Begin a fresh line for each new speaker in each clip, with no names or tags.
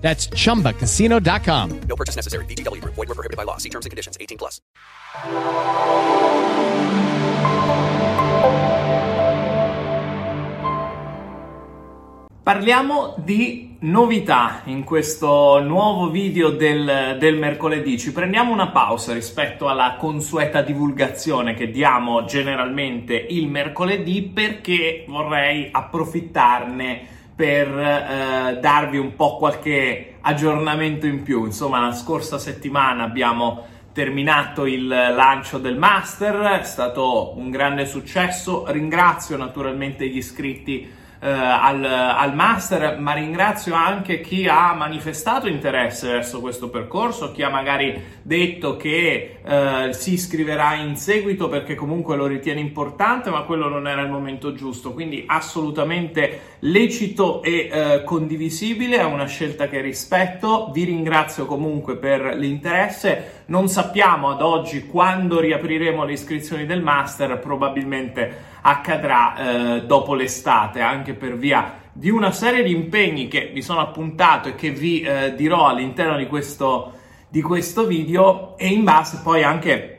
That's chumbacasino.com.
No purchase necessary. VGW Group. Void were prohibited by law. See terms and conditions. 18 plus.
Parliamo di novità in questo nuovo video del, del, mercoledì. Ci prendiamo una pausa rispetto alla consueta divulgazione che diamo generalmente il mercoledì perché vorrei approfittarne per eh, darvi un po' qualche aggiornamento in più. Insomma, la scorsa settimana abbiamo terminato il lancio del master, è stato un grande successo. Ringrazio naturalmente gli iscritti eh, al, al, master, ma ringrazio anche chi ha manifestato interesse verso questo percorso, chi ha magari detto che eh, si iscriverà in seguito perché comunque lo ritiene importante, ma quello non era il momento giusto. Quindi assolutamente lecito e eh, condivisibile, è una scelta che rispetto. Vi ringrazio comunque per l'interesse. Non sappiamo ad oggi quando riapriremo le iscrizioni del master, probabilmente accadrà eh, dopo l'estate, anche per via di una serie di impegni che mi sono appuntato e che vi eh, dirò all'interno di questo, di questo video e in base poi anche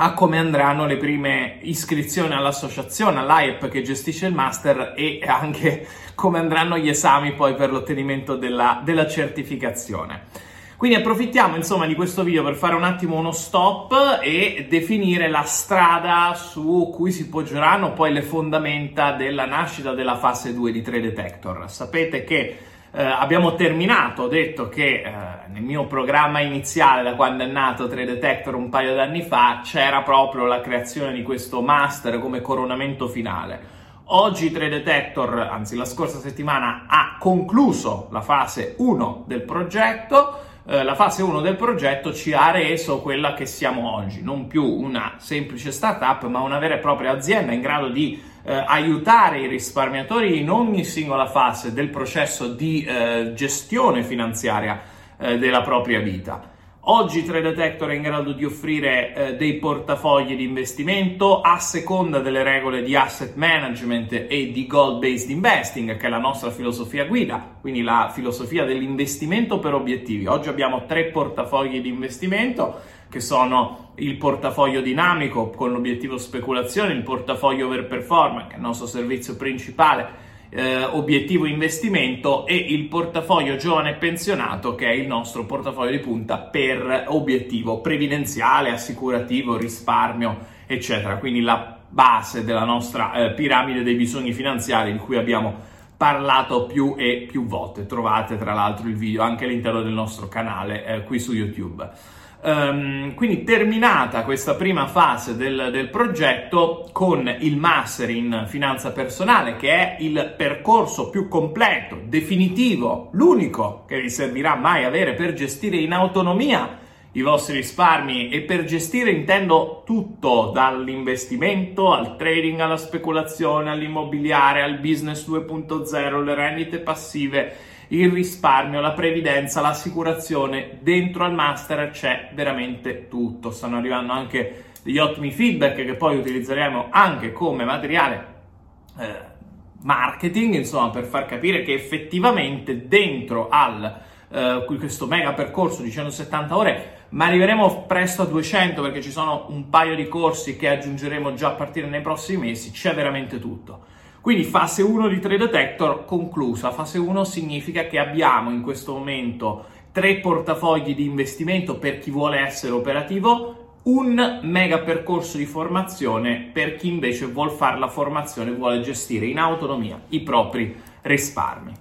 a come andranno le prime iscrizioni all'associazione, all'AIEP che gestisce il master e anche come andranno gli esami poi per l'ottenimento della, della certificazione. Quindi approfittiamo insomma di questo video per fare un attimo uno stop e definire la strada su cui si poggeranno poi le fondamenta della nascita della fase 2 di 3 Detector. Sapete che eh, abbiamo terminato, ho detto che eh, nel mio programma iniziale da quando è nato 3 Detector un paio d'anni fa c'era proprio la creazione di questo master come coronamento finale. Oggi 3 Detector, anzi la scorsa settimana, ha concluso la fase 1 del progetto eh, la fase 1 del progetto ci ha reso quella che siamo oggi, non più una semplice startup, ma una vera e propria azienda in grado di eh, aiutare i risparmiatori in ogni singola fase del processo di eh, gestione finanziaria eh, della propria vita. Oggi Trade Detector è in grado di offrire eh, dei portafogli di investimento a seconda delle regole di asset management e di goal based investing, che è la nostra filosofia guida, quindi la filosofia dell'investimento per obiettivi. Oggi abbiamo tre portafogli di investimento che sono il portafoglio dinamico con l'obiettivo speculazione, il portafoglio overperformance, che è il nostro servizio principale eh, obiettivo investimento e il portafoglio giovane pensionato che è il nostro portafoglio di punta per obiettivo previdenziale, assicurativo, risparmio, eccetera. Quindi la base della nostra eh, piramide dei bisogni finanziari di cui abbiamo parlato più e più volte. Trovate tra l'altro il video anche all'interno del nostro canale eh, qui su YouTube. Um, quindi terminata questa prima fase del, del, progetto con il master in finanza personale che è il percorso più completo, definitivo, l'unico che vi servirà mai avere per gestire in autonomia i vostri risparmi. E per gestire intendo tutto dall'investimento al trading alla speculazione all'immobiliare al business 2.0 le rendite passive il risparmio, la previdenza, l'assicurazione, dentro al master c'è veramente tutto. Stanno arrivando anche degli ottimi feedback che poi utilizzeremo anche come materiale eh, marketing, insomma, per far capire che effettivamente dentro al eh, questo mega percorso di 170 ore ma arriveremo presto a 200 perché ci sono un paio di corsi che aggiungeremo già a partire nei prossimi mesi, c'è veramente tutto. Quindi fase 1 di Trade Detector conclusa. Fase 1 significa che abbiamo in questo momento tre portafogli di investimento per chi vuole essere operativo, un mega percorso di formazione per chi invece vuole fare la formazione, vuole gestire in autonomia i propri risparmi.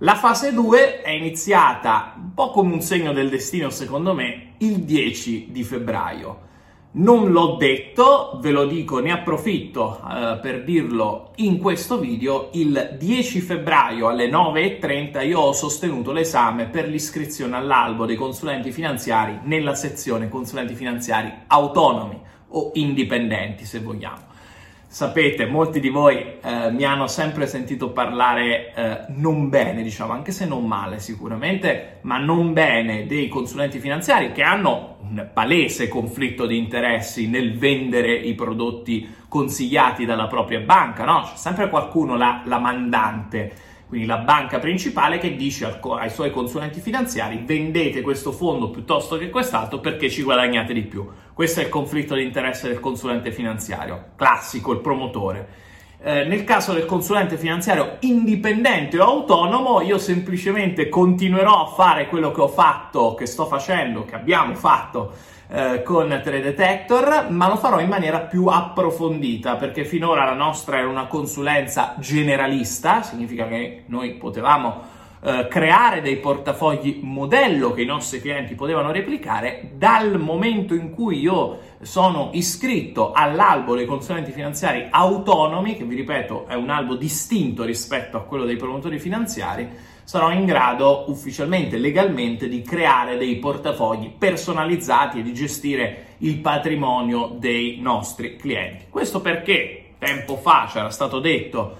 La fase 2 è iniziata un po' come un segno del destino, secondo me, il 10 di febbraio. Non l'ho detto, ve lo dico, ne approfitto eh, per dirlo in questo video. Il 10 febbraio alle 9.30 io ho sostenuto l'esame per l'iscrizione all'albo dei consulenti finanziari nella sezione consulenti finanziari autonomi o indipendenti, se vogliamo. Sapete, molti di voi eh, mi hanno sempre sentito parlare eh, non bene, diciamo, anche se non male sicuramente, ma non bene dei consulenti finanziari che hanno un palese conflitto di interessi nel vendere i prodotti consigliati dalla propria banca, no? C'è sempre qualcuno, la, la mandante, quindi la banca principale, che dice al, ai suoi consulenti finanziari vendete questo fondo piuttosto che quest'altro perché ci guadagnate di più. Questo è il conflitto di interesse del consulente finanziario, classico, il promotore. Eh, nel caso del consulente finanziario indipendente o autonomo, io semplicemente continuerò a fare quello che ho fatto, che sto facendo, che abbiamo fatto eh, con Trade Detector, ma lo farò in maniera più approfondita perché finora la nostra era una consulenza generalista, significa che noi potevamo eh, creare dei portafogli modello che i nostri clienti potevano replicare. Dal momento in cui io sono iscritto all'albo dei consulenti finanziari autonomi, che vi ripeto è un albo distinto rispetto a quello dei promotori finanziari, sarò in grado ufficialmente, legalmente, di creare dei portafogli personalizzati e di gestire il patrimonio dei nostri clienti. Questo perché tempo fa c'era stato detto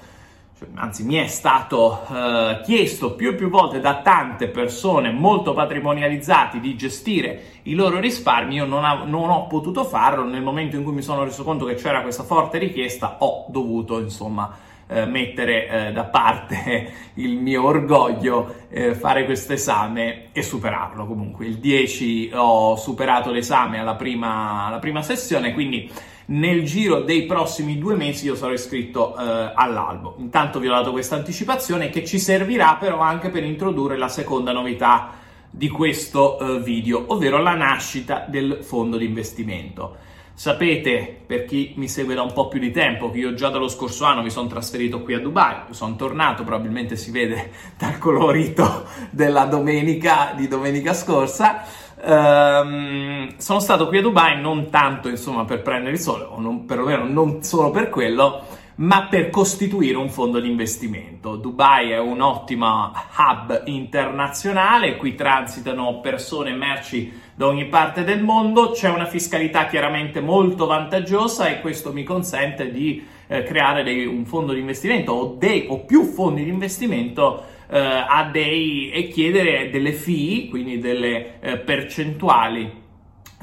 cioè, anzi mi è stato eh, chiesto più e più volte da tante persone molto patrimonializzate di gestire i loro risparmi, io non, ha, non, ho potuto farlo, nel momento in cui mi sono reso conto che c'era questa forte richiesta ho dovuto insomma eh, mettere eh, da parte il mio orgoglio, eh, fare questo esame e superarlo. Comunque il 10 ho superato l'esame alla prima, alla prima sessione, quindi nel giro dei prossimi due mesi io sarò iscritto eh, all'albo. Intanto vi ho dato questa anticipazione che ci servirà però anche per introdurre la seconda novità di questo eh, video, ovvero la nascita del fondo di investimento. Sapete, per chi mi segue da un po' più di tempo, che io già dallo scorso anno mi sono trasferito qui a Dubai, sono tornato, probabilmente si vede dal colorito della domenica, di domenica scorsa. Um, sono stato qui a Dubai non tanto insomma per prendere il sole, o non, perlomeno non solo per quello, ma per costituire un fondo di investimento. Dubai è un ottimo hub internazionale, qui transitano persone e merci da ogni parte del mondo, c'è una fiscalità chiaramente molto vantaggiosa e questo mi consente di eh, creare dei, un fondo di investimento o, dei, o più fondi di investimento eh, dei, e chiedere delle fee, quindi delle eh, percentuali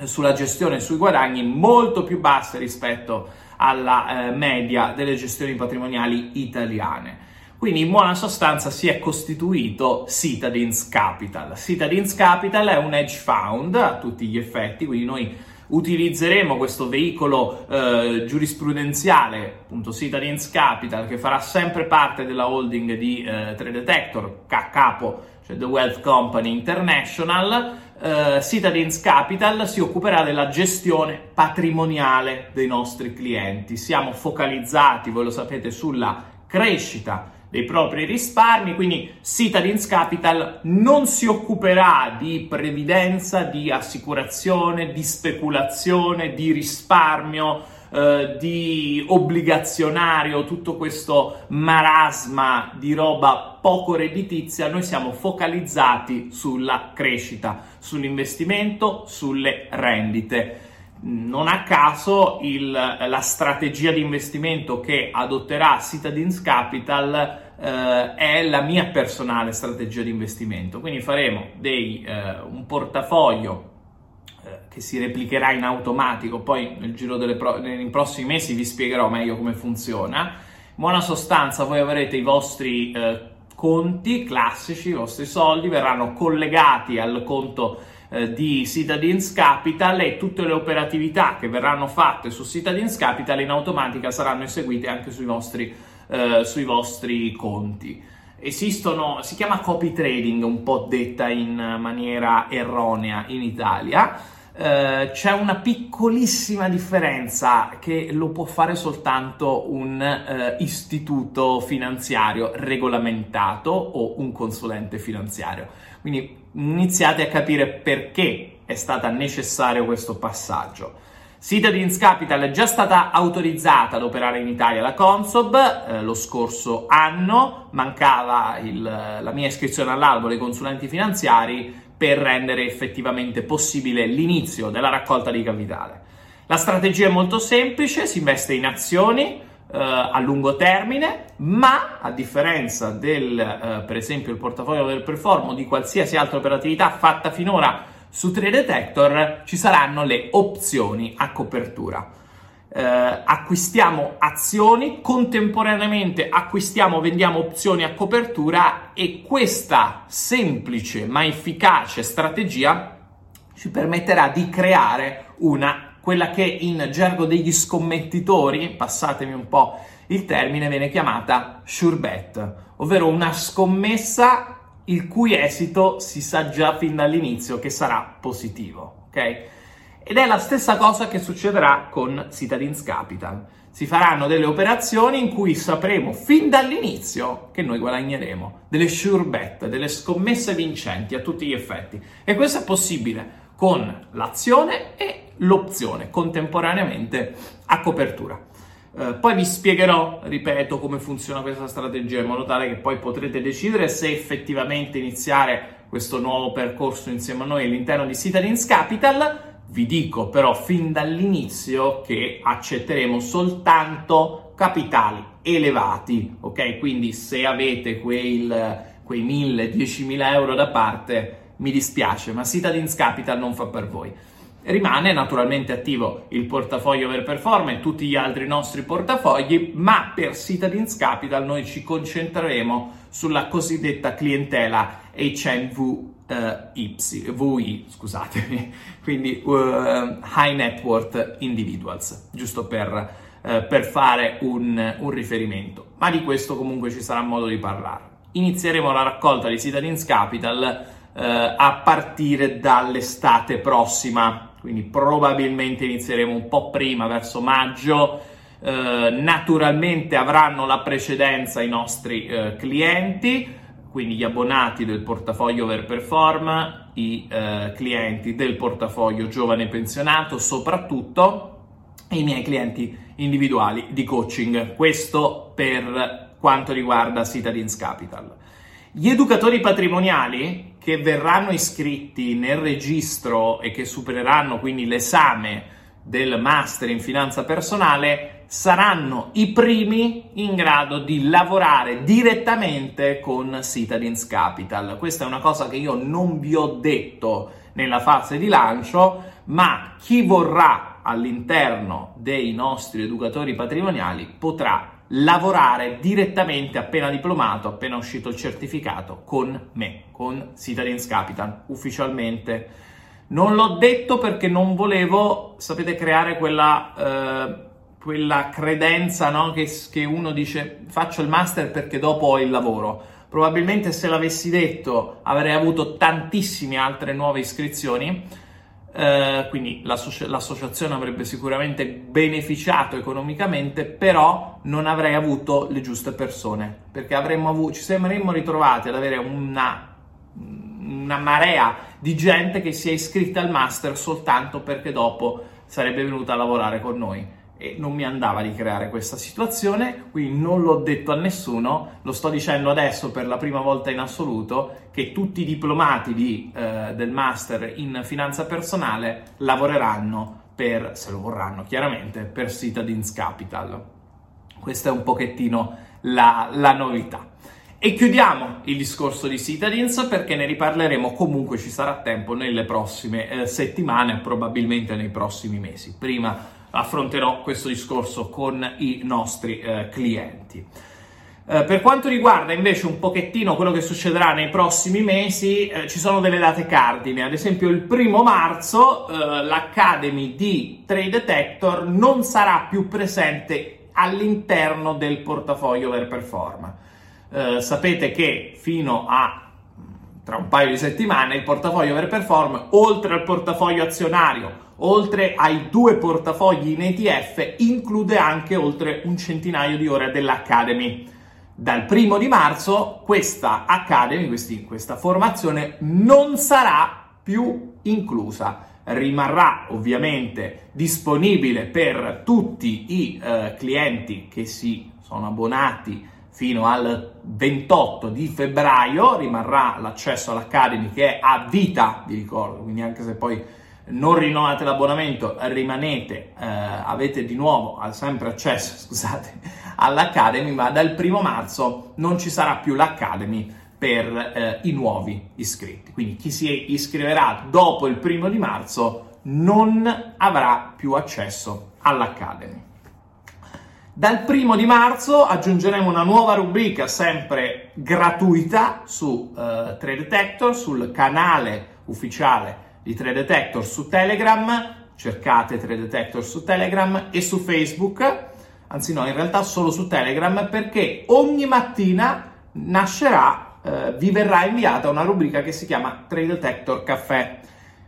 sulla gestione e sui guadagni molto più basse rispetto alla eh, media delle gestioni patrimoniali italiane. Quindi in buona sostanza si è costituito Citadins Capital. Citadins Capital è un hedge fund a tutti gli effetti, quindi noi utilizzeremo questo veicolo eh, giurisprudenziale, appunto Citadins Capital, che farà sempre parte della holding di eh, Trade Detector, a capo, cioè The Wealth Company International, eh, Citadins Capital si occuperà della gestione patrimoniale dei nostri clienti. Siamo focalizzati, voi lo sapete, sulla crescita dei propri risparmi, quindi Citadins Capital non si occuperà di previdenza, di assicurazione, di speculazione, di risparmio, eh, di obbligazionario, tutto questo marasma di roba poco redditizia, noi siamo focalizzati sulla crescita, sull'investimento, sulle rendite. Non a caso il, la strategia di investimento che adotterà Citadins Capital eh, è la mia personale strategia di investimento. Quindi faremo dei, eh, un portafoglio eh, che si replicherà in automatico, poi nel giro dei pro- nei prossimi mesi vi spiegherò meglio come funziona. In buona sostanza voi avrete i vostri eh, conti classici, i vostri soldi verranno collegati al conto eh, di Citadins Capital e tutte le operatività che verranno fatte su Citadins Capital in automatica saranno eseguite anche sui vostri, eh, sui vostri conti esistono, si chiama copy trading, un po' detta in maniera erronea in Italia. Uh, c'è una piccolissima differenza che lo può fare soltanto un uh, istituto finanziario regolamentato o un consulente finanziario. Quindi iniziate a capire perché è stato necessario questo passaggio. Citadins Capital è già stata autorizzata ad operare in Italia la Consob eh, lo scorso anno, mancava il, la mia iscrizione all'albo dei consulenti finanziari per rendere effettivamente possibile l'inizio della raccolta di capitale. La strategia è molto semplice, si investe in azioni eh, a lungo termine, ma a differenza del, eh, per esempio, il portafoglio del perform o di qualsiasi altra operatività fatta finora su Trade Detector ci saranno le opzioni a copertura. Eh, acquistiamo azioni, contemporaneamente acquistiamo, vendiamo opzioni a copertura e questa semplice ma efficace strategia ci permetterà di creare una, quella che in gergo degli scommettitori, passatemi un po' il termine, viene chiamata sure bet, ovvero una scommessa il cui esito si sa già fin dall'inizio che sarà positivo, ok? Ed è la stessa cosa che succederà con Citadins Capital. Si faranno delle operazioni in cui sapremo fin dall'inizio che noi guadagneremo, delle sure bet, delle scommesse vincenti a tutti gli effetti. E questo è possibile con l'azione e l'opzione contemporaneamente a copertura. Eh, poi vi spiegherò, ripeto, come funziona questa strategia in modo tale che poi potrete decidere se effettivamente iniziare questo nuovo percorso insieme a noi all'interno di Citadins Capital. Vi dico però fin dall'inizio che accetteremo soltanto capitali elevati, ok? Quindi se avete quel, quei 1000-10.000 euro da parte, mi dispiace, ma Citadins Capital non fa per voi. Rimane naturalmente attivo il portafoglio per performance e tutti gli altri nostri portafogli, ma per Citadins Capital noi ci concentreremo sulla cosiddetta clientela HNV uh, VI, scusatemi, quindi uh, High Net Worth Individuals, giusto per, uh, per fare un, un, riferimento. Ma di questo comunque ci sarà modo di parlare. Inizieremo la raccolta di Citadins Capital a partire dall'estate prossima, quindi probabilmente inizieremo un po' prima, verso maggio. Eh, naturalmente avranno la precedenza i nostri eh, clienti, quindi gli abbonati del portafoglio Overperform, i eh, clienti del portafoglio giovane pensionato soprattutto i miei clienti individuali di coaching. Questo per quanto riguarda Citadins Capital. Gli educatori patrimoniali che verranno iscritti nel registro e che supereranno quindi l'esame del master in finanza personale saranno i primi in grado di lavorare direttamente con Citadins Capital. Questa è una cosa che io non vi ho detto nella fase di lancio, ma chi vorrà all'interno dei nostri educatori patrimoniali potrà lavorare direttamente appena diplomato, appena uscito il certificato, con me, con Citadins Capital, ufficialmente. Non l'ho detto perché non volevo, sapete, creare quella, eh, quella credenza no? che, che uno dice faccio il master perché dopo ho il lavoro. Probabilmente se l'avessi detto avrei avuto tantissime altre nuove iscrizioni eh, quindi l'associ- l'associazione avrebbe sicuramente beneficiato economicamente, però non avrei avuto le giuste persone, perché avremmo ci saremmo ritrovati ad avere una, una marea di gente che si è iscritta al master soltanto perché dopo sarebbe venuta a lavorare con noi e non mi andava di creare questa situazione, quindi non l'ho detto a nessuno, lo sto dicendo adesso per la prima volta in assoluto, che tutti i diplomati di, eh, del master in finanza personale lavoreranno per, se lo vorranno chiaramente, per Citadins Capital. Questa è un pochettino la, la novità. E chiudiamo il discorso di Citadins perché ne riparleremo comunque, ci sarà tempo nelle prossime eh, settimane, probabilmente nei prossimi mesi. Prima affronterò questo discorso con i nostri eh, clienti. Eh, per quanto riguarda invece un pochettino quello che succederà nei prossimi mesi, eh, ci sono delle date cardine. Ad esempio, il primo marzo eh, l'Academy di Trade Detector non sarà più presente all'interno del portafoglio Overperform. Eh, sapete che fino a tra un paio di settimane il portafoglio Overperform, oltre al portafoglio azionario oltre ai due portafogli in ETF, include anche oltre un centinaio di ore dell'Academy. Dal primo di marzo questa Academy, questi, questa formazione non sarà più inclusa. rimarrà ovviamente disponibile per tutti i eh, clienti che si sono abbonati fino al 28 di febbraio, rimarrà l'accesso all'Academy che è a vita, vi ricordo, quindi anche se poi non rinnovate l'abbonamento, rimanete, eh, avete di nuovo sempre accesso, scusate, all'Academy, ma dal primo marzo non ci sarà più l'Academy per eh, i nuovi iscritti. Quindi chi si iscriverà dopo il primo di marzo non avrà più accesso all'Academy. Dal primo di marzo aggiungeremo una nuova rubrica sempre gratuita su uh, Trade Detector, sul canale ufficiale di Trade Detector su Telegram, cercate Trade Detector su Telegram e su Facebook, anzi no, in realtà solo su Telegram perché ogni mattina nascerà, uh, vi verrà inviata una rubrica che si chiama Trade Detector Caffè.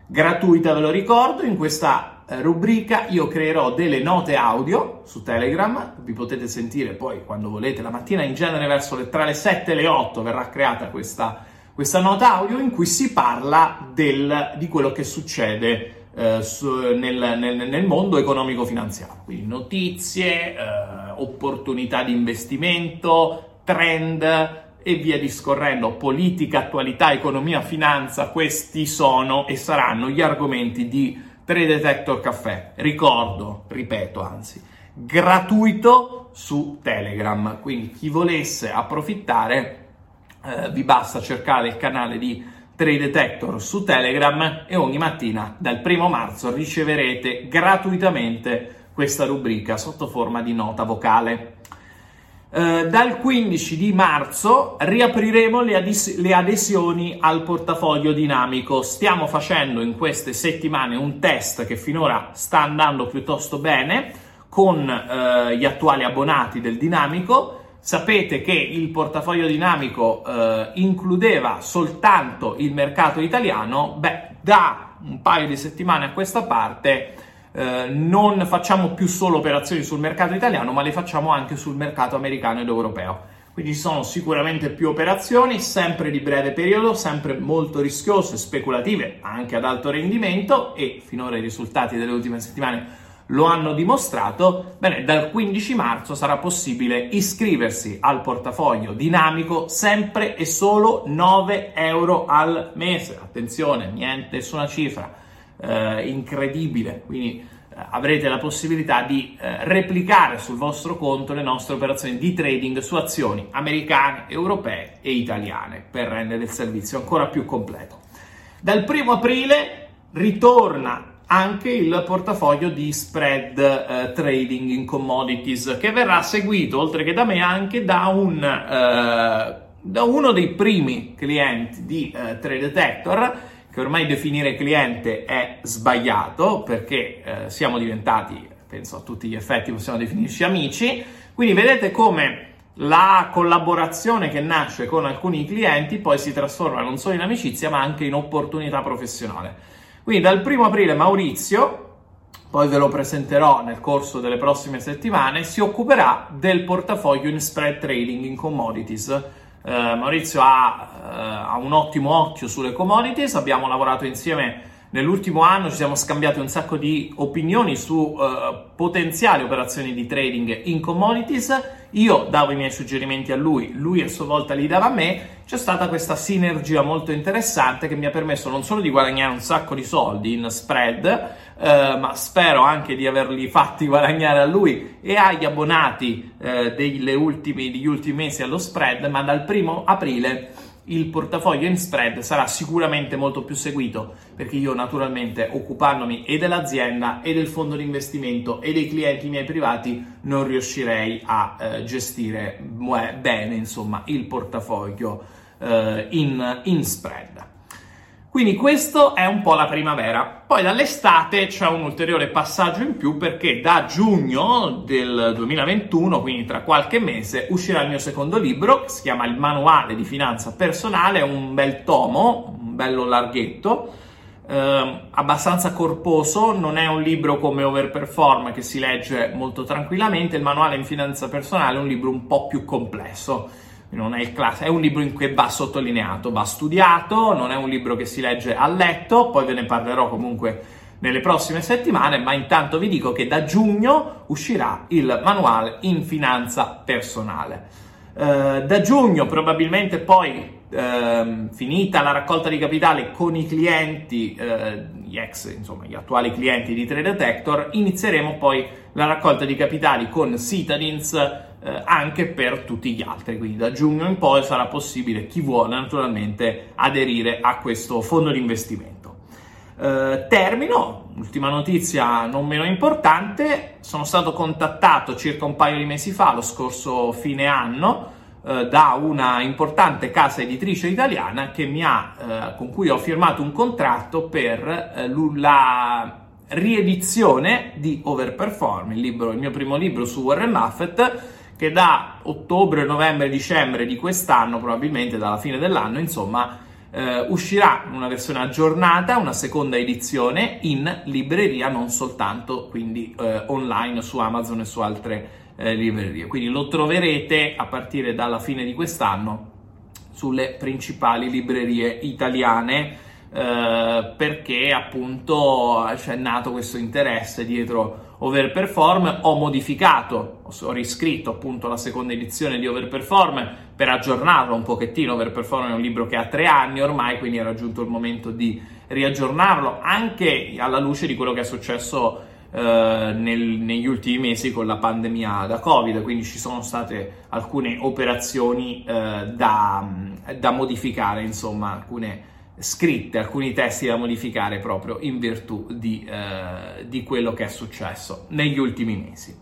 Gratuita, ve lo ricordo, in questa eh, rubrica io creerò delle note audio su Telegram, vi potete sentire poi quando volete la mattina, in genere verso le, tra le 7 e le 8 verrà creata questa, questa nota audio in cui si parla del, di quello che succede eh, su, nel, nel, nel, mondo economico-finanziario, quindi notizie, eh, opportunità di investimento, trend, e via discorrendo, politica, attualità, economia, finanza, questi sono e saranno gli argomenti di 3 Detector Caffè. Ricordo, ripeto anzi, gratuito su Telegram, quindi chi volesse approfittare eh, vi basta cercare il canale di 3 Detector su Telegram e ogni mattina dal primo marzo riceverete gratuitamente questa rubrica sotto forma di nota vocale. Eh, dal 15 di marzo riapriremo le, adis- le, adesioni al portafoglio dinamico. Stiamo facendo in queste settimane un test che finora sta andando piuttosto bene con uh, gli attuali abbonati del dinamico. Sapete che il portafoglio dinamico uh, includeva soltanto il mercato italiano. Beh, da un paio di settimane a questa parte eh, non facciamo più solo operazioni sul mercato italiano, ma le facciamo anche sul mercato americano ed europeo. Quindi ci sono sicuramente più operazioni, sempre di breve periodo, sempre molto rischiose, speculative, anche ad alto rendimento e finora i risultati delle ultime settimane lo hanno dimostrato. Bene, dal 15 marzo sarà possibile iscriversi al portafoglio dinamico sempre e solo 9 euro al mese. Attenzione, niente, nessuna cifra eh, incredibile, quindi eh, avrete la possibilità di eh, replicare sul vostro conto le nostre operazioni di trading su azioni americane, europee e italiane per rendere il servizio ancora più completo. Dal primo aprile ritorna anche il portafoglio di spread eh, trading in commodities che verrà seguito oltre che da me anche da, un, eh, da uno dei primi clienti di eh, Trade Detector che ormai definire cliente è sbagliato perché eh, siamo diventati, penso a tutti gli effetti, possiamo definirci amici. Quindi vedete come la collaborazione che nasce con alcuni clienti poi si trasforma non solo in amicizia ma anche in opportunità professionale. Quindi dal primo aprile Maurizio, poi ve lo presenterò nel corso delle prossime settimane, si occuperà del portafoglio in spread trading in commodities. Eh, Maurizio ha, eh, ha, un ottimo occhio sulle commodities, abbiamo lavorato insieme nell'ultimo anno, ci siamo scambiati un sacco di opinioni su eh, potenziali operazioni di trading in commodities. Io davo i miei suggerimenti a lui, lui a sua volta li dava a me. C'è stata questa sinergia molto interessante che mi ha permesso non solo di guadagnare un sacco di soldi in spread, eh, ma spero anche di averli fatti guadagnare a lui e agli abbonati eh, degli ultimi mesi allo spread, ma dal primo aprile il portafoglio in spread sarà sicuramente molto più seguito perché io naturalmente occupandomi e dell'azienda e del fondo di investimento e dei clienti miei privati non riuscirei a eh, gestire bene insomma il portafoglio eh, in, in spread. Quindi questo è un po' la primavera. Poi dall'estate c'è un ulteriore passaggio in più perché da giugno del 2021, quindi tra qualche mese, uscirà il mio secondo libro che si chiama Il manuale di finanza personale, un bel tomo, un bello larghetto, eh, abbastanza corposo, non è un libro come Overperform che si legge molto tranquillamente, il manuale in finanza personale è un libro un po' più complesso non è il classico, è un libro in cui va sottolineato, va studiato, non è un libro che si legge a letto, poi ve ne parlerò comunque nelle prossime settimane, ma intanto vi dico che da giugno uscirà il manuale in finanza personale. Eh, da giugno probabilmente poi eh, finita la raccolta di capitale con i clienti, eh, gli ex, insomma, gli attuali clienti di Trade Detector, inizieremo poi la raccolta di capitali con Citadins eh, anche per tutti gli altri. Quindi da giugno in poi sarà possibile chi vuole naturalmente aderire a questo fondo di investimento. Uh, termino, ultima notizia non meno importante, sono stato contattato circa un paio di mesi fa, lo scorso fine anno, uh, da una importante casa editrice italiana ha, uh, con cui ho firmato un contratto per la riedizione di Overperform, il, libro, il mio primo libro su Warren Buffett, che da ottobre, novembre, dicembre di quest'anno, probabilmente dalla fine dell'anno, insomma, eh, uscirà una versione aggiornata, una seconda edizione in libreria, non soltanto quindi eh, online su Amazon e su altre eh, librerie. Quindi lo troverete a partire dalla fine di quest'anno sulle principali librerie italiane. Eh, perché appunto c'è nato questo interesse dietro Overperform, ho modificato, ho riscritto appunto la seconda edizione di Overperform per aggiornarlo un pochettino. Overperform è un libro che ha tre anni ormai, quindi è raggiunto il momento di riaggiornarlo anche alla luce di quello che è successo eh, nel, negli ultimi mesi con la pandemia da Covid, quindi ci sono state alcune operazioni eh, da, da modificare, insomma, alcune scritte, alcuni testi da modificare proprio in virtù di, eh, di quello che è successo negli ultimi mesi.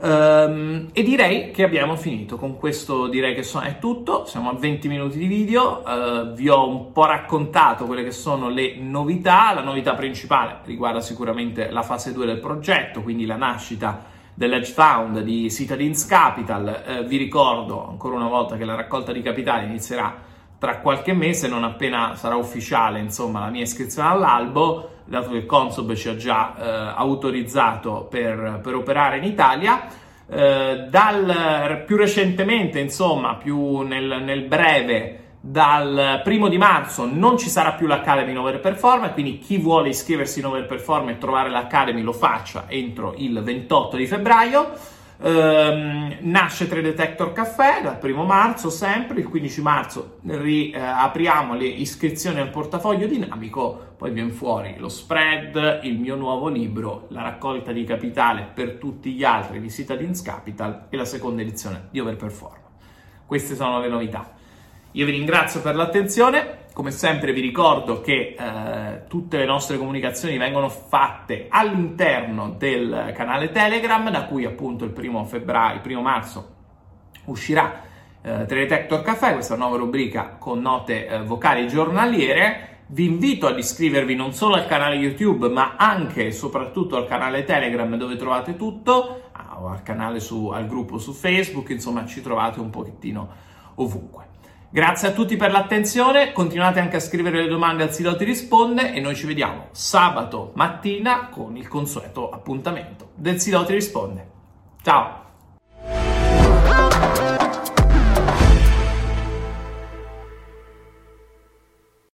Um, e direi che abbiamo finito con questo direi che so- è tutto. Siamo a 20 minuti di video. Uh, vi ho un po' raccontato quelle che sono le novità. La novità principale riguarda sicuramente la fase 2 del progetto quindi la nascita dell'Edge Fund di Citadins Capital. Uh, vi ricordo ancora una volta che la raccolta di capitali inizierà tra qualche mese, non appena sarà ufficiale insomma, la mia iscrizione all'albo, dato che Consob ci ha già eh, autorizzato per, per, operare in Italia. Eh, dal, più recentemente, insomma, più nel, nel, breve, dal primo di marzo non ci sarà più l'Academy in Overperform, quindi chi vuole iscriversi in Overperform e trovare l'Academy lo faccia entro il 28 di febbraio. Ehm, nasce 3 Detector Caffè dal primo marzo, sempre il 15 marzo riapriamo le iscrizioni al portafoglio dinamico, poi viene fuori lo spread, il mio nuovo libro, la raccolta di capitale per tutti gli altri di Citadins Capital e la seconda edizione di Overperform. Queste sono le novità. Io vi ringrazio per l'attenzione. Come sempre vi ricordo che eh, tutte le nostre comunicazioni vengono fatte all'interno del canale Telegram, da cui appunto il primo, febbraio, il primo marzo uscirà eh, Teletector Caffè, questa nuova rubrica con note eh, vocali giornaliere. Vi invito ad iscrivervi non solo al canale YouTube, ma anche e soprattutto al canale Telegram dove trovate tutto, o al canale su, al gruppo su Facebook, insomma ci trovate un pochettino ovunque. Grazie a tutti per l'attenzione, continuate anche a scrivere le domande al Siloti risponde e noi ci vediamo sabato mattina con il consueto appuntamento del Siloti risponde. Ciao!